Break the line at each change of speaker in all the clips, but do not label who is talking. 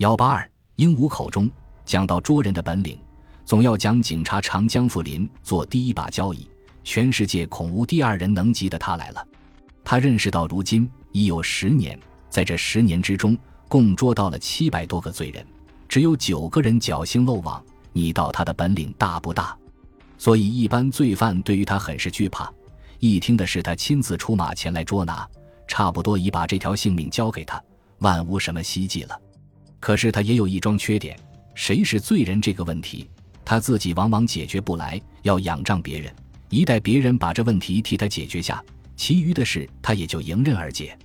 幺八二，鹦鹉口中讲到捉人的本领，总要讲警察长江富林做第一把交椅，全世界恐无第二人能及的他来了。他认识到如今已有十年，在这十年之中，共捉到了七百多个罪人，只有九个人侥幸漏网。你道他的本领大不大？所以一般罪犯对于他很是惧怕，一听的是他亲自出马前来捉拿，差不多已把这条性命交给他，万无什么希冀了。可是他也有一桩缺点，谁是罪人这个问题，他自己往往解决不来，要仰仗别人。一待别人把这问题替他解决下，其余的事他也就迎刃而解。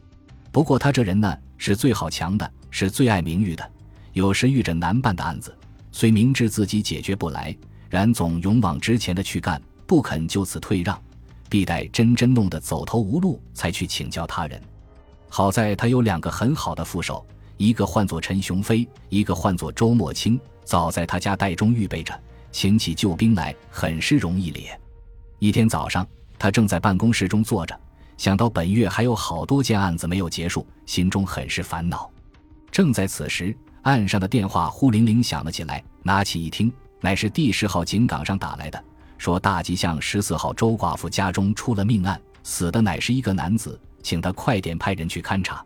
不过他这人呢，是最好强的，是最爱名誉的。有时遇着难办的案子，虽明知自己解决不来，然总勇往直前的去干，不肯就此退让，必待真真弄得走投无路，才去请教他人。好在他有两个很好的副手。一个唤作陈雄飞，一个唤作周墨清，早在他家袋中预备着，请起救兵来，很是容易咧。一天早上，他正在办公室中坐着，想到本月还有好多件案子没有结束，心中很是烦恼。正在此时，岸上的电话呼铃铃响了起来，拿起一听，乃是第十号警岗上打来的，说大吉巷十四号周寡妇家中出了命案，死的乃是一个男子，请他快点派人去勘察。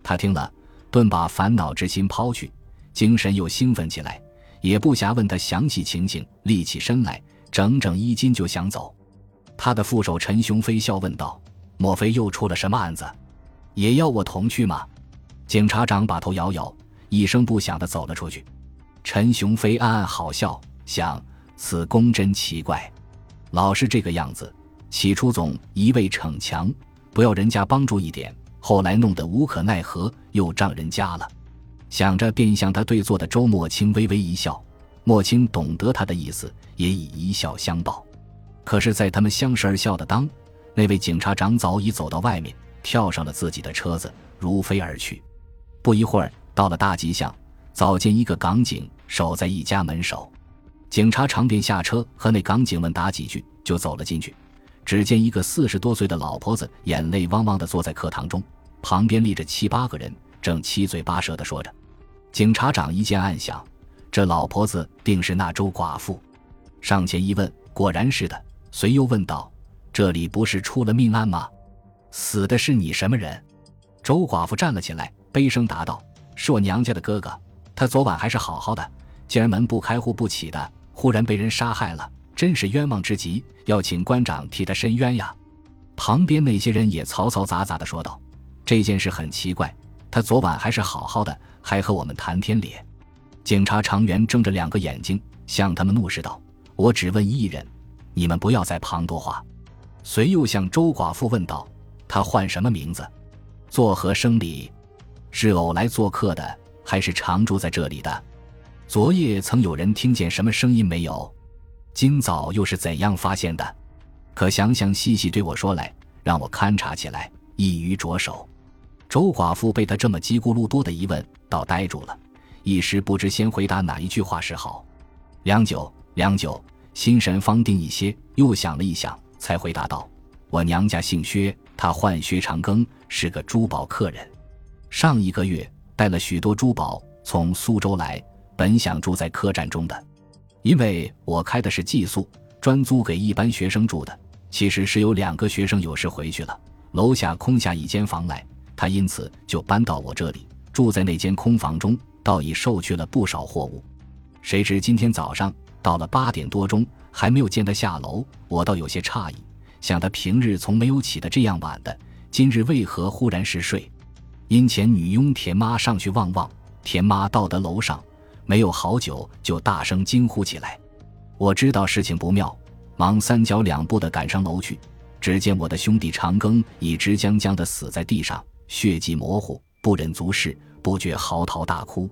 他听了。顿把烦恼之心抛去，精神又兴奋起来，也不暇问他详细情形，立起身来，整整衣襟就想走。他的副手陈雄飞笑问道：“莫非又出了什么案子？也要我同去吗？”警察长把头摇摇，一声不响地走了出去。陈雄飞暗暗好笑，想：此公真奇怪，老是这个样子。起初总一味逞强，不要人家帮助一点。后来弄得无可奈何，又丈人家了，想着便向他对坐的周墨清微微一笑。墨清懂得他的意思，也以一笑相报。可是，在他们相视而笑的当，那位警察长早已走到外面，跳上了自己的车子，如飞而去。不一会儿，到了大吉巷，早见一个港警守在一家门首，警察长便下车和那港警们打几句，就走了进去。只见一个四十多岁的老婆子，眼泪汪汪地坐在课堂中，旁边立着七八个人，正七嘴八舌地说着。警察长一见，暗想：这老婆子定是那周寡妇。上前一问，果然是的。随又问道：“这里不是出了命案吗？死的是你什么人？”周寡妇站了起来，悲声答道：“是我娘家的哥哥，他昨晚还是好好的，竟然门不开户不起的，忽然被人杀害了。”真是冤枉之极，要请官长替他伸冤呀！旁边那些人也嘈嘈杂杂地说道：“这件事很奇怪，他昨晚还是好好的，还和我们谈天咧。”警察长员睁着两个眼睛，向他们怒视道：“我只问一人，你们不要再旁多话。”随又向周寡妇问道：“他唤什么名字？作何生理？是偶来做客的，还是常住在这里的？昨夜曾有人听见什么声音没有？”今早又是怎样发现的？可详详细细对我说来，让我勘察起来，易于着手。周寡妇被他这么叽咕噜多的疑问，倒呆住了，一时不知先回答哪一句话是好。良久，良久，心神方定一些，又想了一想，才回答道：“我娘家姓薛，他唤薛长庚，是个珠宝客人。上一个月带了许多珠宝从苏州来，本想住在客栈中的。”因为我开的是寄宿，专租给一般学生住的。其实是有两个学生有事回去了，楼下空下一间房来，他因此就搬到我这里，住在那间空房中，倒已收去了不少货物。谁知今天早上到了八点多钟，还没有见他下楼，我倒有些诧异，想他平日从没有起得这样晚的，今日为何忽然是睡？因前女佣田妈上去望望，田妈到得楼上。没有好久，就大声惊呼起来。我知道事情不妙，忙三脚两步的赶上楼去。只见我的兄弟长庚已直僵僵的死在地上，血迹模糊，不忍卒视，不觉嚎啕大哭。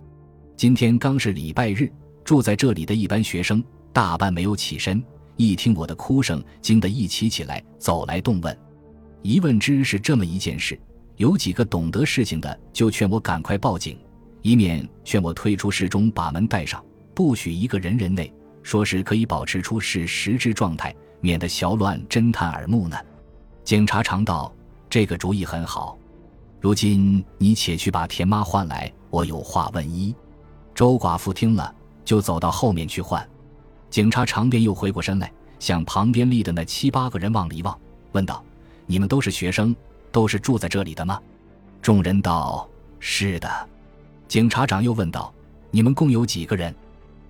今天刚是礼拜日，住在这里的一班学生大半没有起身，一听我的哭声，惊得一起起来，走来动问。一问之是这么一件事，有几个懂得事情的，就劝我赶快报警。一面劝我退出室中，把门带上，不许一个人人内。说是可以保持出事实之状态，免得小乱侦探耳目呢。警察常道：“这个主意很好。如今你且去把田妈唤来，我有话问一。”周寡妇听了，就走到后面去换。警察长便又回过身来，向旁边立的那七八个人望了一望，问道：“你们都是学生，都是住在这里的吗？”众人道：“是的。”警察长又问道：“你们共有几个人？”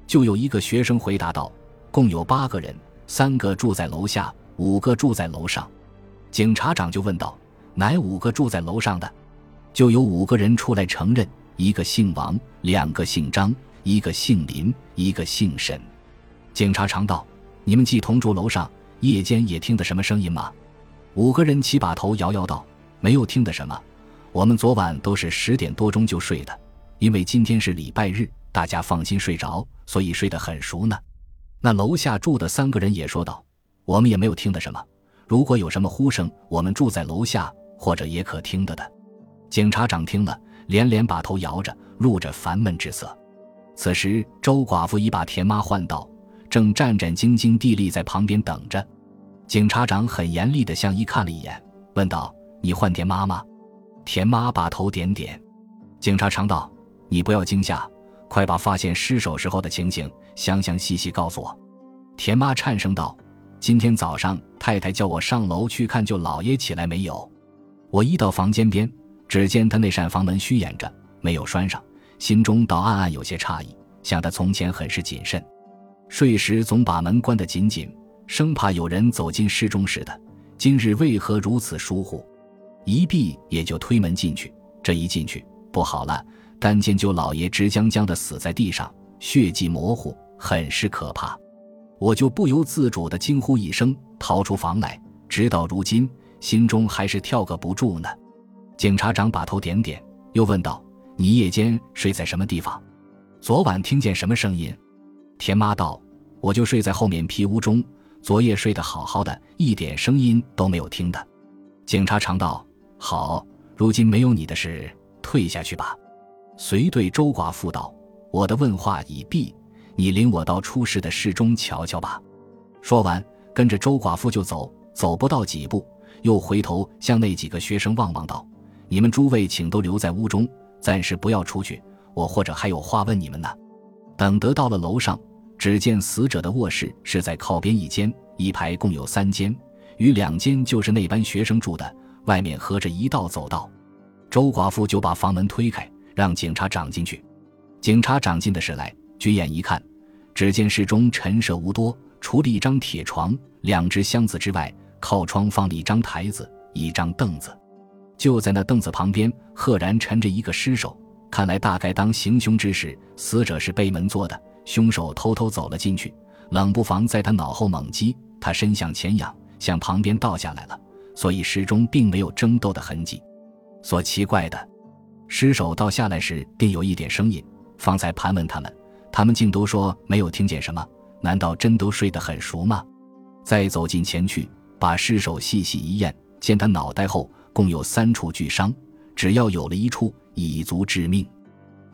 就有一个学生回答道：“共有八个人，三个住在楼下，五个住在楼上。”警察长就问道：“哪五个住在楼上的？”就有五个人出来承认：一个姓王，两个姓张，一个姓林，一个姓沈。警察长道：“你们既同住楼上，夜间也听得什么声音吗？”五个人齐把头摇摇道：“没有听得什么。我们昨晚都是十点多钟就睡的，因为今天是礼拜日，大家放心睡着，所以睡得很熟呢。”那楼下住的三个人也说道：“我们也没有听得什么。如果有什么呼声，我们住在楼下，或者也可听得的。”警察长听了，连连把头摇着，露着烦闷之色。此时，周寡妇已把田妈唤到。正战战兢兢地立在旁边等着，警察长很严厉地向一看了一眼，问道：“你换田妈吗？”田妈把头点点。警察长道：“你不要惊吓，快把发现尸首时候的情形详详细细告诉我。”田妈颤声道：“今天早上太太叫我上楼去看舅老爷起来没有，我一到房间边，只见他那扇房门虚掩着，没有拴上，心中倒暗暗有些诧异，想他从前很是谨慎。”睡时总把门关得紧紧，生怕有人走进室中似的。今日为何如此疏忽？一闭也就推门进去。这一进去，不好了！但见舅老爷直僵僵的死在地上，血迹模糊，很是可怕。我就不由自主的惊呼一声，逃出房来。直到如今，心中还是跳个不住呢。警察长把头点点，又问道：“你夜间睡在什么地方？昨晚听见什么声音？”田妈道：“我就睡在后面皮屋中，昨夜睡得好好的，一点声音都没有听的。”警察长道：“好，如今没有你的事，退下去吧。”遂对周寡妇道：“我的问话已毕，你领我到出事的室中瞧瞧吧。”说完，跟着周寡妇就走，走不到几步，又回头向那几个学生望望道：“你们诸位请都留在屋中，暂时不要出去，我或者还有话问你们呢。”等得到了楼上。只见死者的卧室是在靠边一间，一排共有三间，与两间就是那班学生住的，外面合着一道走道。周寡妇就把房门推开，让警察长进去。警察长进的是来，举眼一看，只见室中陈设无多，除了一张铁床、两只箱子之外，靠窗放了一张台子、一张凳子。就在那凳子旁边，赫然沉着一个尸首，看来大概当行凶之时，死者是背门做的。凶手偷偷走了进去，冷不防在他脑后猛击，他身向前仰，向旁边倒下来了，所以尸中并没有争斗的痕迹。所奇怪的，尸首倒下来时定有一点声音，方才盘问他们，他们竟都说没有听见什么。难道真都睡得很熟吗？再走近前去，把尸首细细一验，见他脑袋后共有三处巨伤，只要有了一处，已足致命。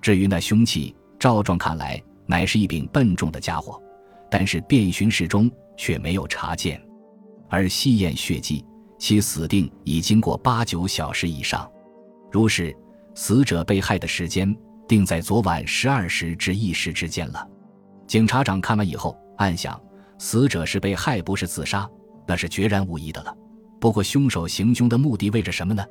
至于那凶器，赵壮看来。乃是一柄笨重的家伙，但是遍寻室中却没有查见，而细验血迹，其死定已经过八九小时以上。如是，死者被害的时间定在昨晚十二时至一时之间了。警察长看完以后，暗想：死者是被害，不是自杀，那是决然无疑的了。不过，凶手行凶的目的为着什么呢？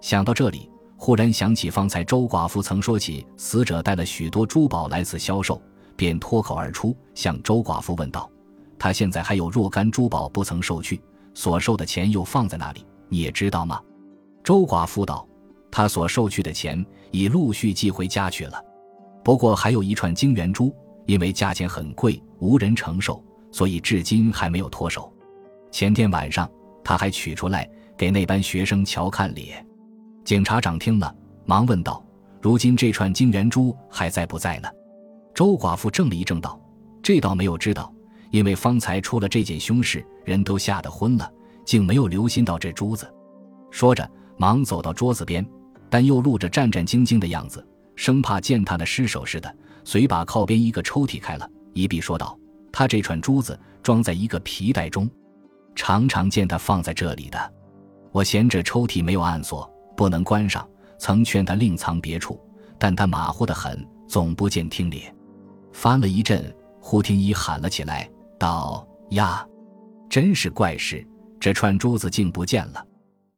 想到这里，忽然想起方才周寡妇曾说起，死者带了许多珠宝来此销售。便脱口而出，向周寡妇问道：“他现在还有若干珠宝不曾收去，所收的钱又放在哪里？你也知道吗？”周寡妇道：“他所收去的钱已陆续寄回家去了，不过还有一串金圆珠，因为价钱很贵，无人承受，所以至今还没有脱手。前天晚上他还取出来给那班学生瞧看咧。”警察长听了，忙问道：“如今这串金圆珠还在不在呢？”周寡妇怔了一怔，道：“这倒没有知道，因为方才出了这件凶事，人都吓得昏了，竟没有留心到这珠子。”说着，忙走到桌子边，但又露着战战兢兢的样子，生怕践踏了尸首似的，遂把靠边一个抽屉开了，一臂说道：“他这串珠子装在一个皮袋中，常常见他放在这里的。我嫌这抽屉没有暗锁，不能关上，曾劝他另藏别处，但他马虎得很。”总不见听咧。翻了一阵，胡廷一喊了起来，道：“呀，真是怪事，这串珠子竟不见了。”